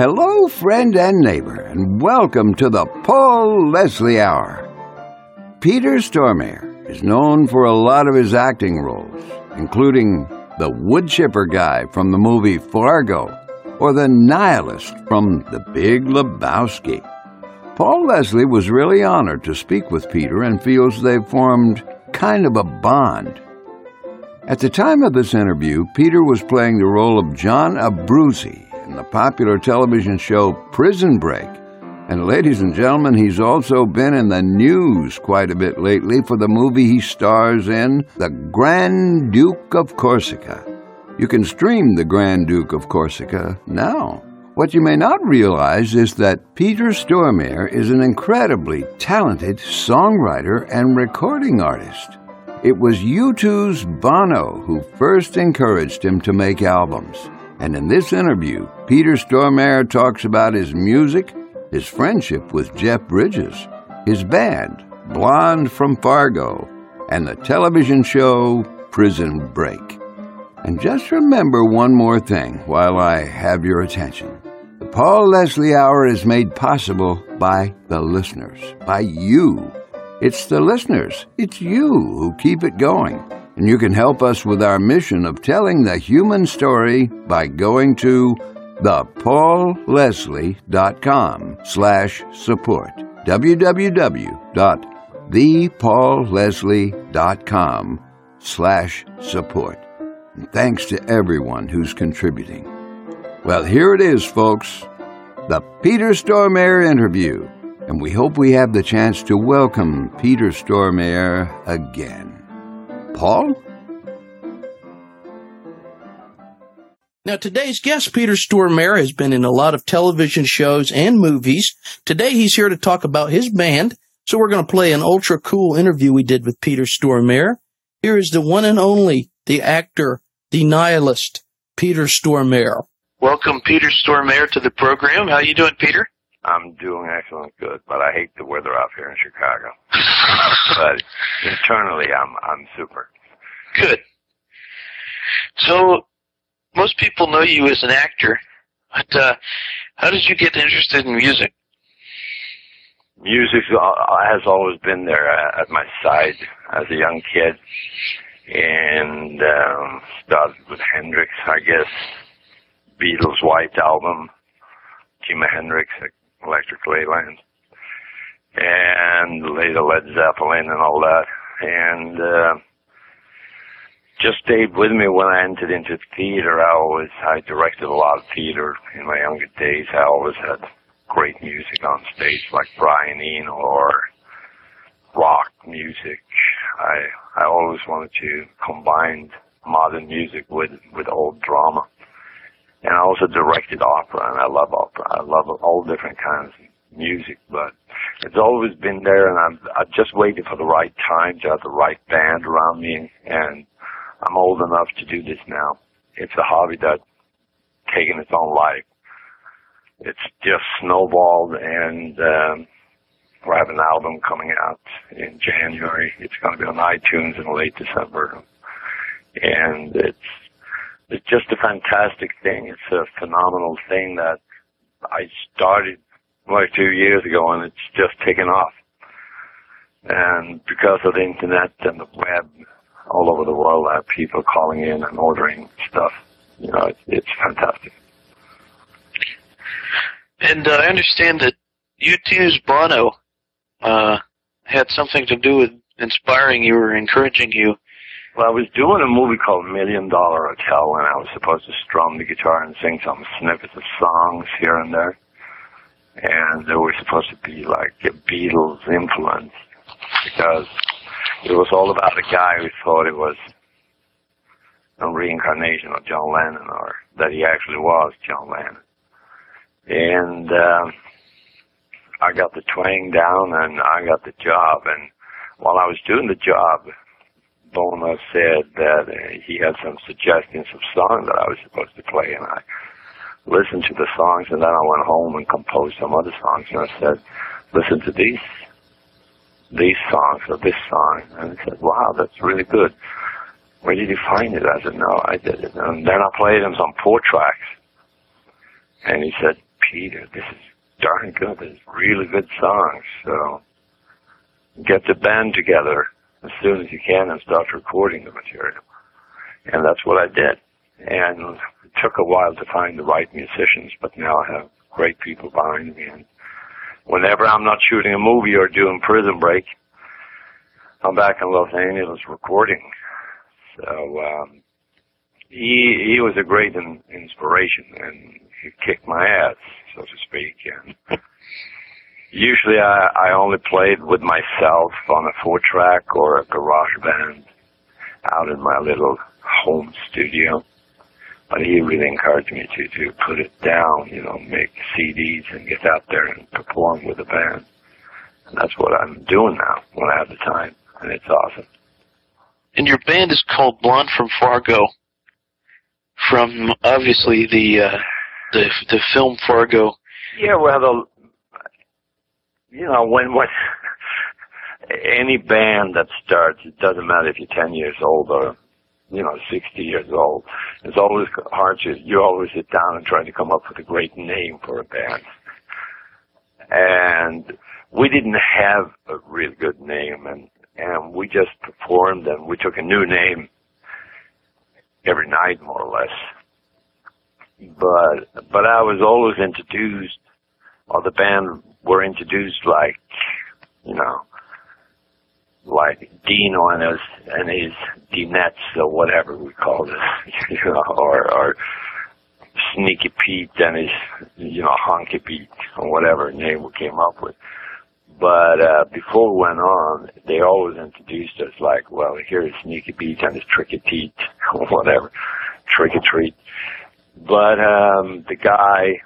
Hello, friend and neighbor, and welcome to the Paul Leslie Hour. Peter Stormare is known for a lot of his acting roles, including the woodchipper guy from the movie Fargo or the nihilist from The Big Lebowski. Paul Leslie was really honored to speak with Peter and feels they've formed kind of a bond. At the time of this interview, Peter was playing the role of John Abruzzi in the popular television show Prison Break. And ladies and gentlemen, he's also been in the news quite a bit lately for the movie he stars in, The Grand Duke of Corsica. You can stream The Grand Duke of Corsica now. What you may not realize is that Peter Stormare is an incredibly talented songwriter and recording artist. It was U2's Bono who first encouraged him to make albums. And in this interview, Peter Stormare talks about his music, his friendship with Jeff Bridges, his band, Blonde from Fargo, and the television show Prison Break. And just remember one more thing while I have your attention. The Paul Leslie Hour is made possible by the listeners, by you. It's the listeners, it's you who keep it going. And you can help us with our mission of telling the human story by going to thepaulleslie.com slash support. www.thepaulleslie.com slash support. And thanks to everyone who's contributing. Well, here it is, folks. The Peter Stormare interview and we hope we have the chance to welcome Peter Stormare again. Paul? Now, today's guest, Peter Stormare, has been in a lot of television shows and movies. Today, he's here to talk about his band. So we're going to play an ultra cool interview we did with Peter Stormare. Here is the one and only, the actor, the nihilist, Peter Stormare. Welcome, Peter Stormare, to the program. How you doing, Peter? I'm doing excellent good, but I hate the weather out here in Chicago. but internally, I'm I'm super. Good. So, most people know you as an actor, but uh, how did you get interested in music? Music has always been there at my side as a young kid, and um, started with Hendrix, I guess. Beatles' White Album, Jimi Hendrix, Electric Ladyland, and later Led Zeppelin and all that, and uh, just stayed with me when I entered into theater. I always I directed a lot of theater in my younger days. I always had great music on stage, like Brian Eno or rock music. I I always wanted to combine modern music with with old drama and I also directed opera, and I love opera. I love all different kinds of music, but it's always been there, and I'm I just waiting for the right time to have the right band around me, and I'm old enough to do this now. It's a hobby that's taken its own life. It's just snowballed, and um, we have an album coming out in January. It's going to be on iTunes in late December, and it's it's just a fantastic thing. It's a phenomenal thing that I started like two years ago and it's just taken off. And because of the internet and the web all over the world, I have people calling in and ordering stuff. You know, it's, it's fantastic. And uh, I understand that U2's Bono uh, had something to do with inspiring you or encouraging you well, I was doing a movie called Million Dollar Hotel, and I was supposed to strum the guitar and sing some snippets of songs here and there. And they were supposed to be like a Beatles influence, because it was all about a guy who thought it was a reincarnation of John Lennon, or that he actually was John Lennon. And uh, I got the twang down, and I got the job. And while I was doing the job, Bono said that uh, he had some suggestions of songs that I was supposed to play, and I listened to the songs, and then I went home and composed some other songs, and I said, listen to these, these songs, or this song, and he said, wow, that's really good. Where did you find it? I said, no, I did it. And then I played him some four tracks, and he said, Peter, this is darn good. There's really good songs. So get the band together as soon as you can and start recording the material. And that's what I did. And it took a while to find the right musicians, but now I have great people behind me. And whenever I'm not shooting a movie or doing Prison Break, I'm back in Los Angeles recording. So um, he he was a great in, inspiration, and he kicked my ass, so to speak. And usually, I I only played with myself on a four track or a garage band out in my little home studio. But he really encouraged me to to put it down, you know, make CDs and get out there and perform with the band. And that's what I'm doing now when I have the time, and it's awesome. And your band is called Blonde from Fargo. From obviously the uh, the the film Fargo. Yeah, well, the, you know, when when any band that starts, it doesn't matter if you're 10 years old or you know 60 years old. It's always hard to you always sit down and try to come up with a great name for a band. And we didn't have a real good name, and and we just performed and we took a new name every night more or less. But but I was always introduced or the band were introduced like you know like Dino and his and his Dinettes or whatever we call it, you know, or or Sneaky Pete and his you know Honky Pete or whatever name we came up with. But uh, before we went on, they always introduced us like, well, here's Sneaky Pete and his Tricky Teeth or whatever, Trick or Treat. But um, the guy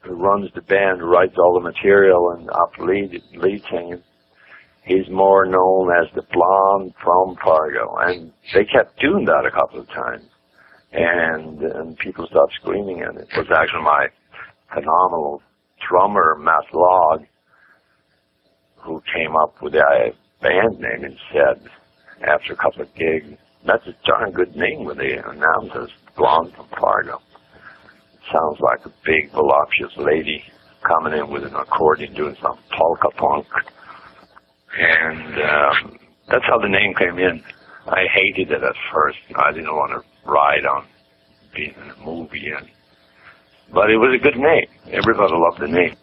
who runs the band, writes all the material and up lead lead singing, he's more known as the blonde from Fargo, and they kept doing that a couple of times, and and people started screaming, and it was actually my phenomenal drummer Matt Log who came up with the uh, band name and said after a couple of gigs, that's a darn good name when they announced as Blonde from Fargo. Sounds like a big voluptuous lady coming in with an accordion doing some polka punk. And um, that's how the name came in. I hated it at first. I didn't want to ride on being in a movie, and but it was a good name. Everybody loved the name.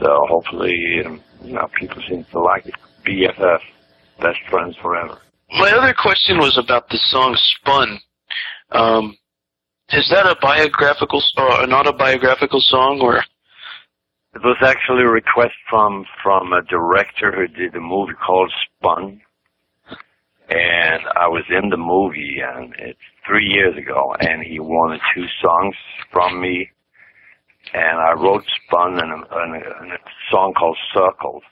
So hopefully, um, you know, people seem to like it. BFF, best friends forever. My other question was about the song "Spun." Um, is that a biographical or an autobiographical song, or? It was actually a request from from a director who did a movie called Spun, and I was in the movie, and it's three years ago, and he wanted two songs from me, and I wrote Spun and a, and a, song called Circles,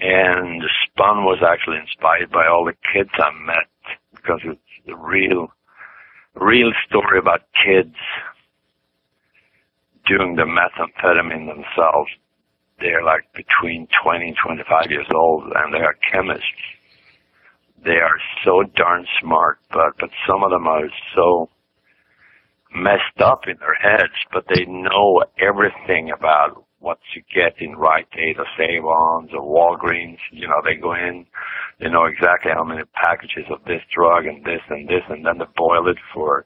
and Spun was actually inspired by all the kids I met because it's a real, real story about kids doing the methamphetamine themselves. They're like between 20 and 25 years old and they are chemists. They are so darn smart, but, but some of them are so messed up in their heads, but they know everything about what you get in Rite Aid or Sav-Ons or Walgreens. You know, they go in, they know exactly how many packages of this drug and this and this, and then they boil it for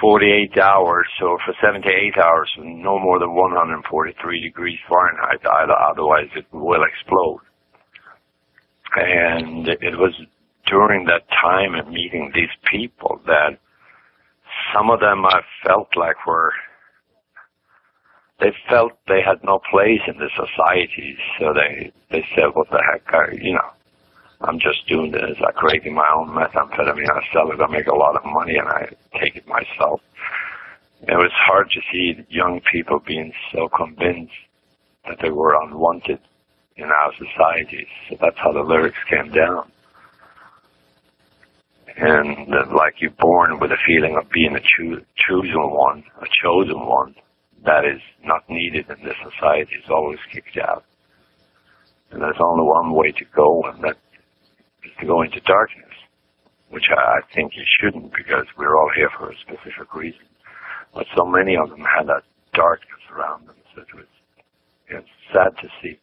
48 hours, so for 78 hours, no more than 143 degrees Fahrenheit, otherwise it will explode. And it was during that time and meeting these people that some of them I felt like were, they felt they had no place in the society, so they, they said, what the heck, I, you know, I'm just doing this. I'm creating my own methamphetamine. I sell it. I make a lot of money, and I take it myself. It was hard to see young people being so convinced that they were unwanted in our societies. So that's how the lyrics came down. And uh, like you're born with a feeling of being a choo- chosen one, a chosen one, that is not needed in this society is always kicked out. And there's only one way to go, and that is to go into darkness, which I, I think you shouldn't because we're all here for a specific reason. But so many of them had that darkness around them. So it was, it's sad to see.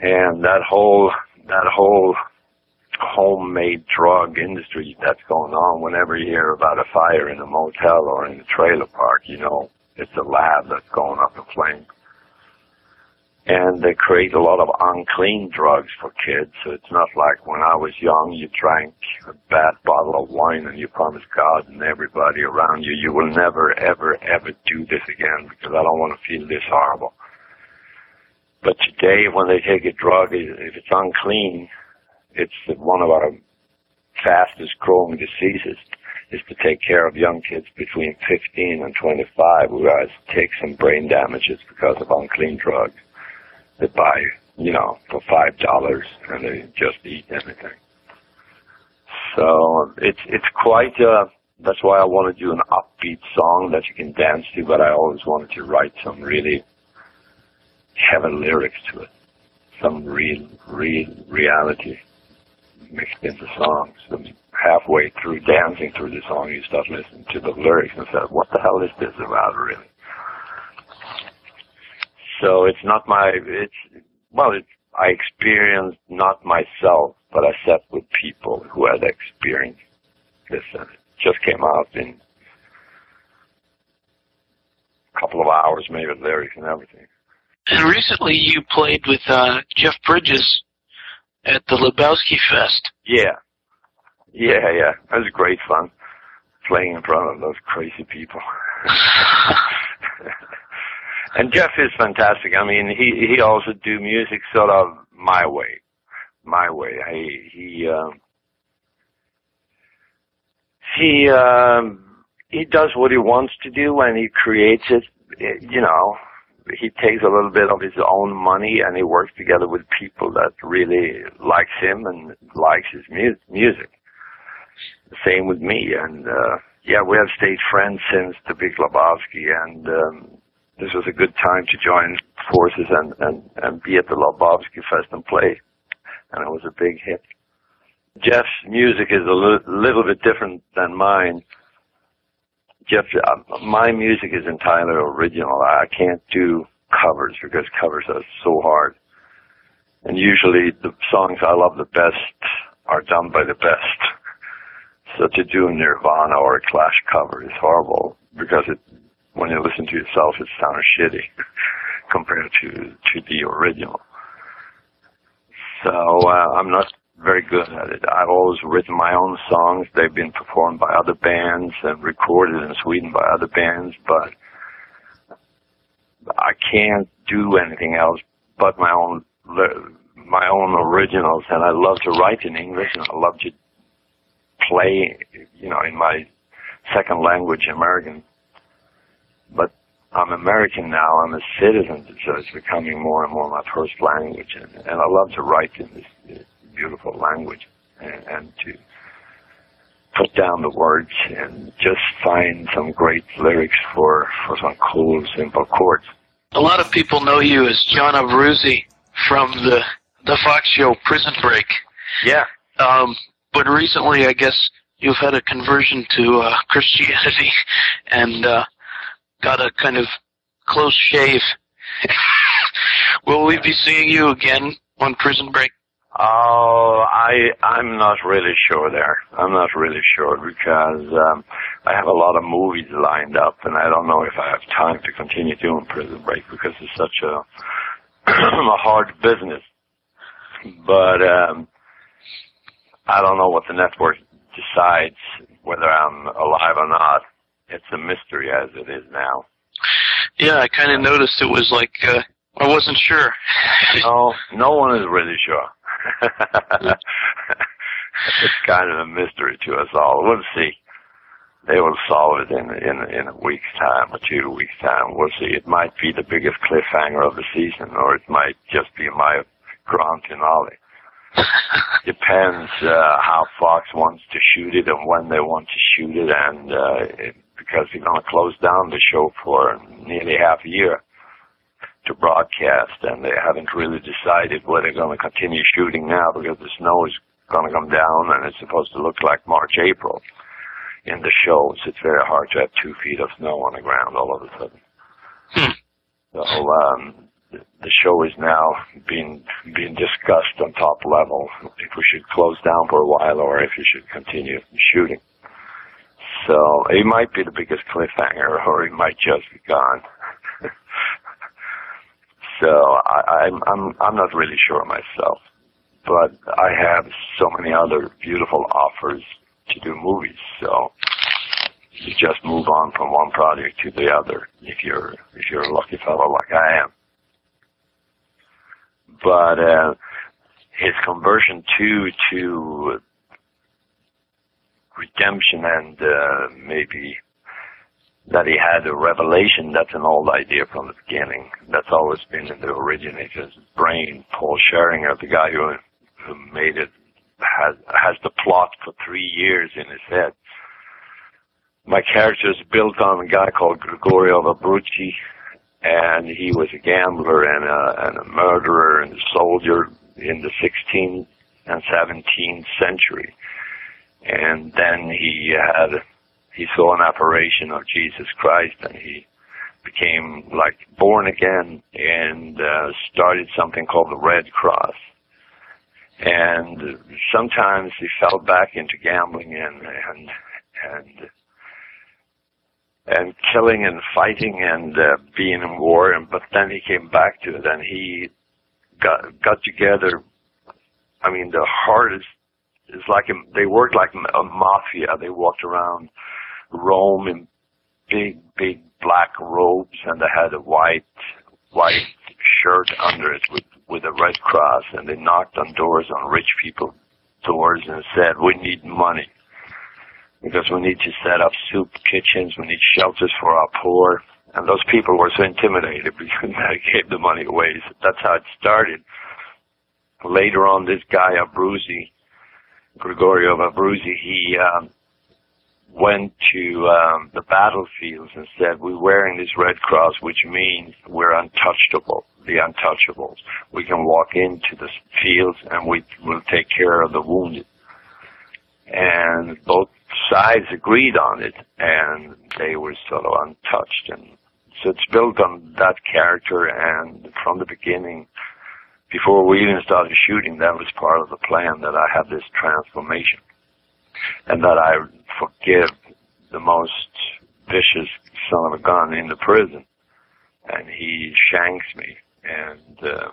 And that whole, that whole homemade drug industry that's going on whenever you hear about a fire in a motel or in a trailer park, you know, it's a lab that's going up in flames and they create a lot of unclean drugs for kids. So it's not like when I was young, you drank a bad bottle of wine and you promised God and everybody around you, you will never, ever, ever do this again because I don't want to feel this horrible. But today, when they take a drug, if it's unclean, it's one of our fastest growing diseases is to take care of young kids between 15 and 25 who has take some brain damages because of unclean drugs that buy, you know, for five dollars and they just eat anything. So it's it's quite uh that's why I want to do an upbeat song that you can dance to, but I always wanted to write some really heavy lyrics to it. Some real real reality mixed into songs. And halfway through dancing through the song you start listening to the lyrics and say, What the hell is this about really? So it's not my, it's, well, it's, I experienced not myself, but I sat with people who had experienced this and it just came out in a couple of hours, maybe lyrics and everything. And recently you played with uh, Jeff Bridges at the Lebowski Fest. Yeah. Yeah, yeah. That was great fun playing in front of those crazy people. and Jeff is fantastic. I mean, he he also do music sort of my way, my way. He he um, he um, he does what he wants to do and he creates it. You know, he takes a little bit of his own money and he works together with people that really likes him and likes his mu- music. Same with me and. uh yeah, we have stayed friends since the Big Lebowski, and um, this was a good time to join forces and, and, and be at the Lebowski Fest and play. And it was a big hit. Jeff's music is a li- little bit different than mine. Jeff, uh, my music is entirely original. I can't do covers because covers are so hard. And usually the songs I love the best are done by the best. So to do a Nirvana or a Clash cover is horrible because it when you listen to yourself, it sounds shitty compared to to the original. So uh, I'm not very good at it. I've always written my own songs. They've been performed by other bands and recorded in Sweden by other bands, but I can't do anything else but my own my own originals. And I love to write in English, and I love to play, you know, in my second language, American but I'm American now. I'm a citizen, so it's becoming more and more my first language, and, and I love to write in this, this beautiful language and, and to put down the words and just find some great lyrics for for some cool, simple chords. A lot of people know you as John Abruzzi from the the Fox show Prison Break. Yeah. Um, but recently, I guess you've had a conversion to uh, Christianity, and uh, got a kind of close shave. Will we be seeing you again on Prison Break? Oh, I I'm not really sure there. I'm not really sure because um, I have a lot of movies lined up, and I don't know if I have time to continue doing Prison Break because it's such a a hard business. But um, I don't know what the network decides whether I'm alive or not it's a mystery as it is now. Yeah, I kind of noticed it was like uh, I wasn't sure. no, no one is really sure. it's kind of a mystery to us all. We'll see. They will solve it in in in a week's time or two weeks time. We'll see. It might be the biggest cliffhanger of the season, or it might just be my grand finale. Depends uh, how Fox wants to shoot it and when they want to shoot it, and uh, it, because they're going to close down the show for nearly half a year to broadcast, and they haven't really decided whether they're going to continue shooting now because the snow is going to come down and it's supposed to look like March, April. in the shows. It's very hard to have two feet of snow on the ground all of a sudden. Hmm. So um, the the show is now being being discussed on top level if we should close down for a while or if we should continue shooting. So it might be the biggest cliffhanger, or it might just be gone. So I, I'm I'm I'm not really sure myself, but I have so many other beautiful offers to do movies. So you just move on from one project to the other if you're if you're a lucky fellow like I am. But uh, his conversion to to redemption and uh, maybe that he had a revelation, that's an old idea from the beginning. That's always been in the originator's brain. Paul Scheringer, the guy who, who made it, has, has the plot for three years in his head. My character is built on a guy called Gregorio Abruzzi, and he was a gambler and a, and a murderer and a soldier in the 16th and 17th century and then he had he saw an apparition of Jesus Christ and he became like born again and uh, started something called the Red Cross. And sometimes he fell back into gambling and and and and killing and fighting and uh, being in war. And but then he came back to it and he got got together. I mean, the hardest is like a, they worked like a mafia. They walked around Rome in big, big black robes, and they had a white, white shirt under it with with a red cross. And they knocked on doors on rich people doors and said, "We need money because we need to set up soup kitchens. We need shelters for our poor." And those people were so intimidated because they gave the money away. So that's how it started. Later on, this guy Abruzzi Gregorio Abruzzi, he um, went to um, the battlefields and said, we're wearing this red cross, which means we're untouchable, the untouchables. We can walk into the fields and we will take care of the wounded. And both sides agreed on it, and they were sort of untouched. And so it's built on that character, and from the beginning, before we even started shooting, that was part of the plan that I have this transformation and that I forgive the most vicious son of a gun in the prison. And he shanks me. And uh,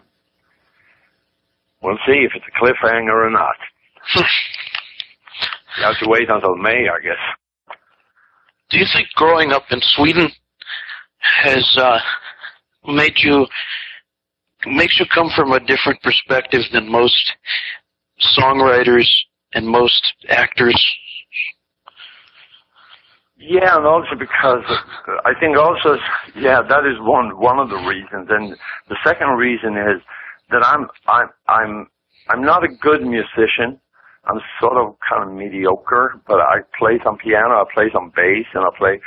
we'll see if it's a cliffhanger or not. you have to wait until May, I guess. Do you think growing up in Sweden has uh, made you makes you come from a different perspective than most songwriters and most actors. Yeah, and also because I think also, yeah, that is one one of the reasons, and the second reason is that I'm I'm I'm I'm not a good musician. I'm sort of kind of mediocre, but I play some piano, I play some bass, and I play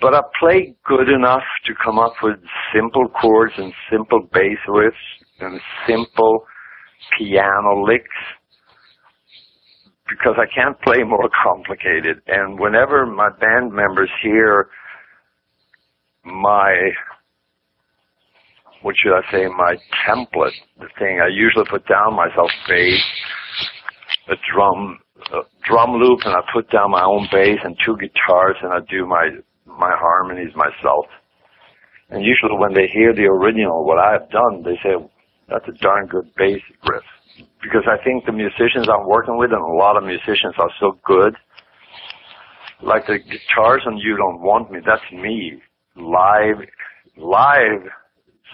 but I play good enough to come up with simple chords and simple bass riffs and simple piano licks because I can't play more complicated. And whenever my band members hear my, what should I say, my template, the thing I usually put down myself bass, a drum, a drum loop, and I put down my own bass and two guitars, and I do my my harmonies myself. And usually when they hear the original, what I have done, they say, that's a darn good bass riff. Because I think the musicians I'm working with, and a lot of musicians are so good, like the guitars on You Don't Want Me, that's me, live, live,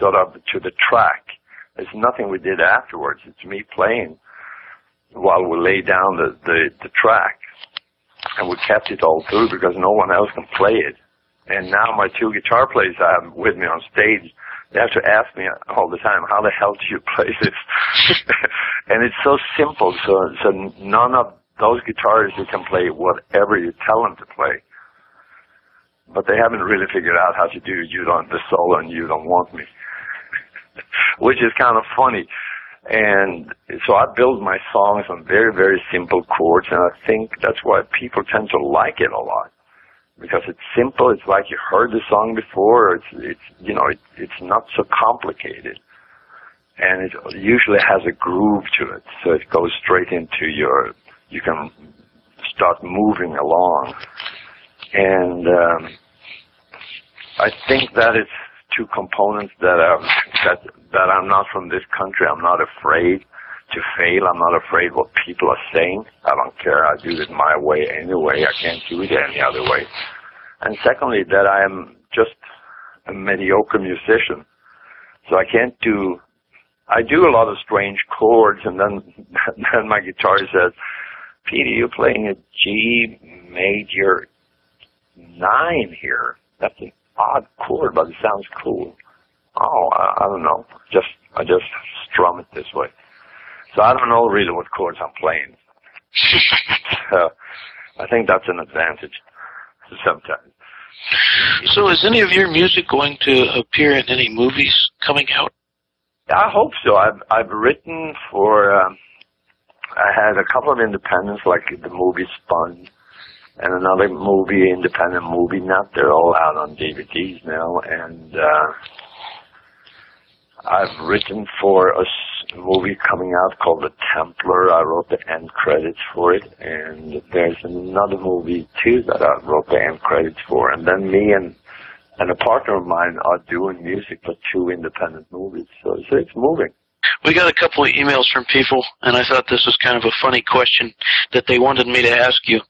sort of to the track. It's nothing we did afterwards. It's me playing while we lay down the, the, the track. And we kept it all through because no one else can play it. And now my two guitar players I have with me on stage, they have to ask me all the time, how the hell do you play this? and it's so simple. So, so none of those guitarists can play whatever you tell them to play. But they haven't really figured out how to do you don't, the solo and you don't want me. Which is kind of funny. And so I build my songs on very, very simple chords, and I think that's why people tend to like it a lot. Because it's simple, it's like you heard the song before, it's, it's, you know, it, it's not so complicated. And it usually has a groove to it, so it goes straight into your, you can start moving along. And, um, I think that it's two components that are that that I'm not from this country. I'm not afraid to fail. I'm not afraid what people are saying. I don't care. I do it my way anyway. I can't do it any other way. And secondly, that I am just a mediocre musician. So I can't do. I do a lot of strange chords, and then then my guitar says, "Peter, you're playing a G major nine here. That's an odd chord, but it sounds cool. Oh, I, I don't know. Just I just strum it this way. So I don't know really what chords I'm playing. so I think that's an advantage sometimes. So is any of your music going to appear in any movies coming out? I hope so. I've I've written for. Um, I had a couple of independents, like the movie Spun, and another movie, independent movie. Not they're all out on DVDs now, and uh, I've written for a movie coming out called The Templar. I wrote the end credits for it, and there's another movie too that I wrote the end credits for. And then me and and a partner of mine are doing music for two independent movies. So, so it's moving. We got a couple of emails from people, and I thought this was kind of a funny question that they wanted me to ask you.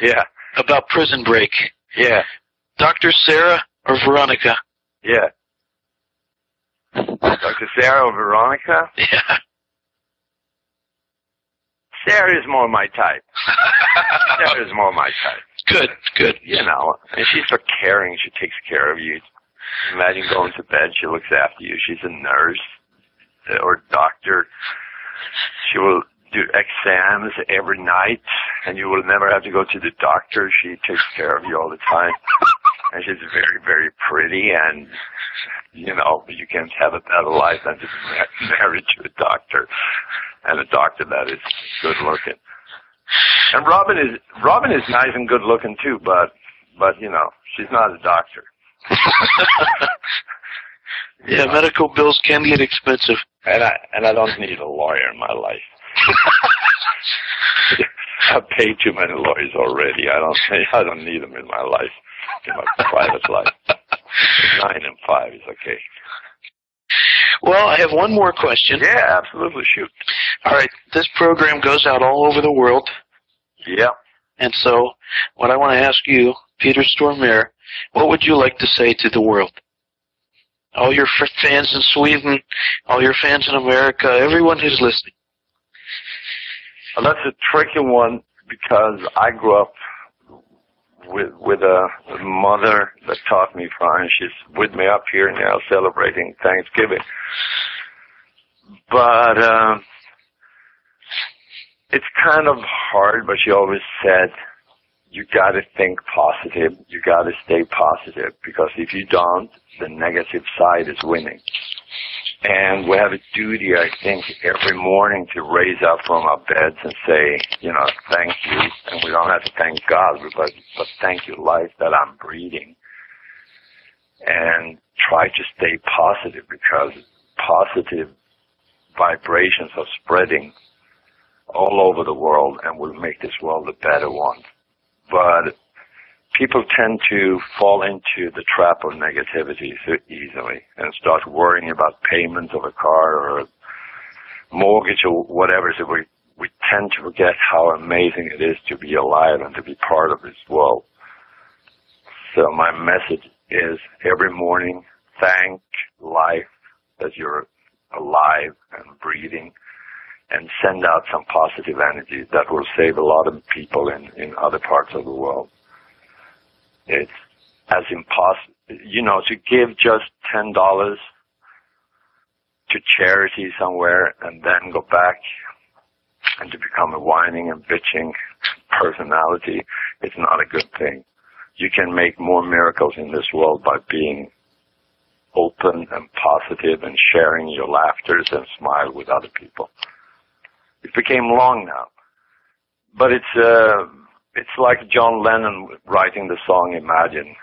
Yeah. About Prison Break. Yeah. Dr. Sarah or Veronica? Yeah. Dr. Sarah or Veronica? Yeah. Sarah is more my type. Sarah is more my type. Good, good. You know, and she's so caring. She takes care of you. Imagine going to bed. She looks after you. She's a nurse uh, or doctor. She will do exams every night, and you will never have to go to the doctor. She takes care of you all the time. And she's very, very pretty, and you know, you can't have a better life than to be married to a doctor, and a doctor that is good looking. And Robin is Robin is nice and good looking too, but but you know, she's not a doctor. yeah, medical bills can get expensive. And I and I don't need a lawyer in my life. I've paid too many lawyers already. I don't I don't need them in my life, in my private life. Nine and five is okay. Well, I have one more question. Yeah, absolutely. Shoot. All right. This program goes out all over the world. Yeah. And so, what I want to ask you, Peter Stormare, what would you like to say to the world? All your fans in Sweden, all your fans in America, everyone who's listening. Well, that's a tricky one because I grew up with with a mother that taught me French. She's with me up here now celebrating Thanksgiving. But uh, it's kind of hard, but she always said, you got to think positive. You got to stay positive because if you don't, the negative side is winning. And we have a duty, I think, every morning to raise up from our beds and say, you know, thank you. And we don't have to thank God, but, but thank you, life, that I'm breathing. And try to stay positive because positive vibrations are spreading all over the world and will make this world a better one. But people tend to fall into the trap of negativity so easily and start worrying about payments of a car or a mortgage or whatever. So we, we tend to forget how amazing it is to be alive and to be part of this world. So my message is every morning, thank life that you're alive and breathing and send out some positive energy that will save a lot of people in, in other parts of the world. It's as impossible, you know, to give just $10 to charity somewhere and then go back and to become a whining and bitching personality, it's not a good thing. You can make more miracles in this world by being open and positive and sharing your laughters and smile with other people. It became long now, but it's uh, it's like John Lennon writing the song Imagine.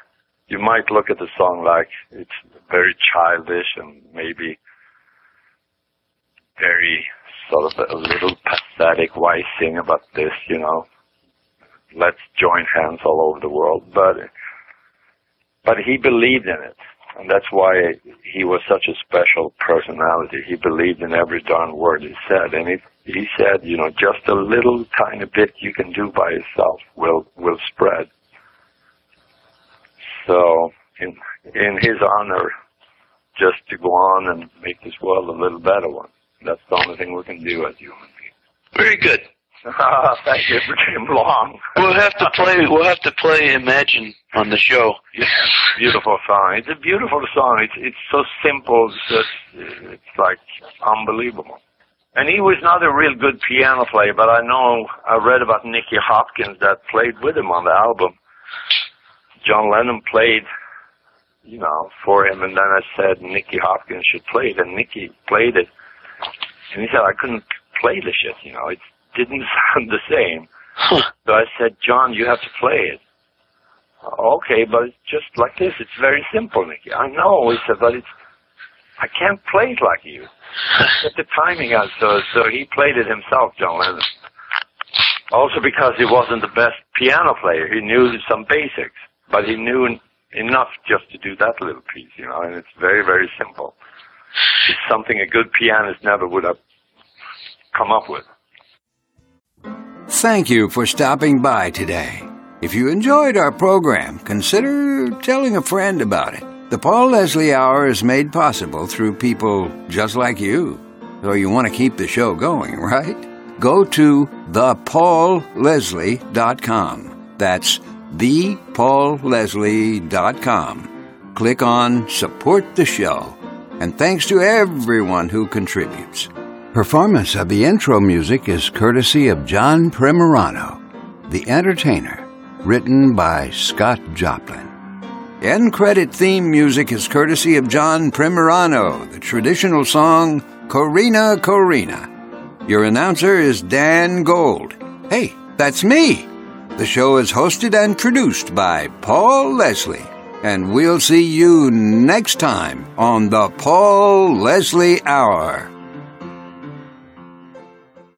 You might look at the song like it's very childish and maybe very sort of a little pathetic. Why sing about this, you know? Let's join hands all over the world. But, but he believed in it. And that's why he was such a special personality. He believed in every darn word he said. And he, he said, you know, just a little tiny bit you can do by yourself will, will spread. So, in, in his honor, just to go on and make this world a little better one. That's the only thing we can do as human beings. Very good. Thank you. It became long. We'll have to play. We'll have to play Imagine on the show. Yes, beautiful song. It's a beautiful song. It's it's so simple. It's just, it's like unbelievable. And he was not a real good piano player, but I know I read about Nicky Hopkins that played with him on the album. John Lennon played, you know, for him, and then I said Nicky Hopkins should play it, and Nicky played it, and he said I couldn't play the shit, you know, it didn't sound the same. So I said, John, you have to play it. Okay, but it's just like this. It's very simple, Nicky. I know. He said, but it's I can't play it like you. Get the timing out. So so he played it himself, John Lennon. Also because he wasn't the best piano player. He knew some basics, but he knew enough just to do that little piece, you know. And it's very very simple. It's something a good pianist never would have come up with. Thank you for stopping by today. If you enjoyed our program, consider telling a friend about it. The Paul Leslie Hour is made possible through people just like you. So you want to keep the show going, right? Go to thepaulleslie.com. That's thepaulleslie.com. Click on Support the Show. And thanks to everyone who contributes. Performance of the intro music is courtesy of John Primorano, The Entertainer, written by Scott Joplin. End credit theme music is courtesy of John Primorano, the traditional song Corina Corina. Your announcer is Dan Gold. Hey, that's me. The show is hosted and produced by Paul Leslie. And we'll see you next time on the Paul Leslie Hour.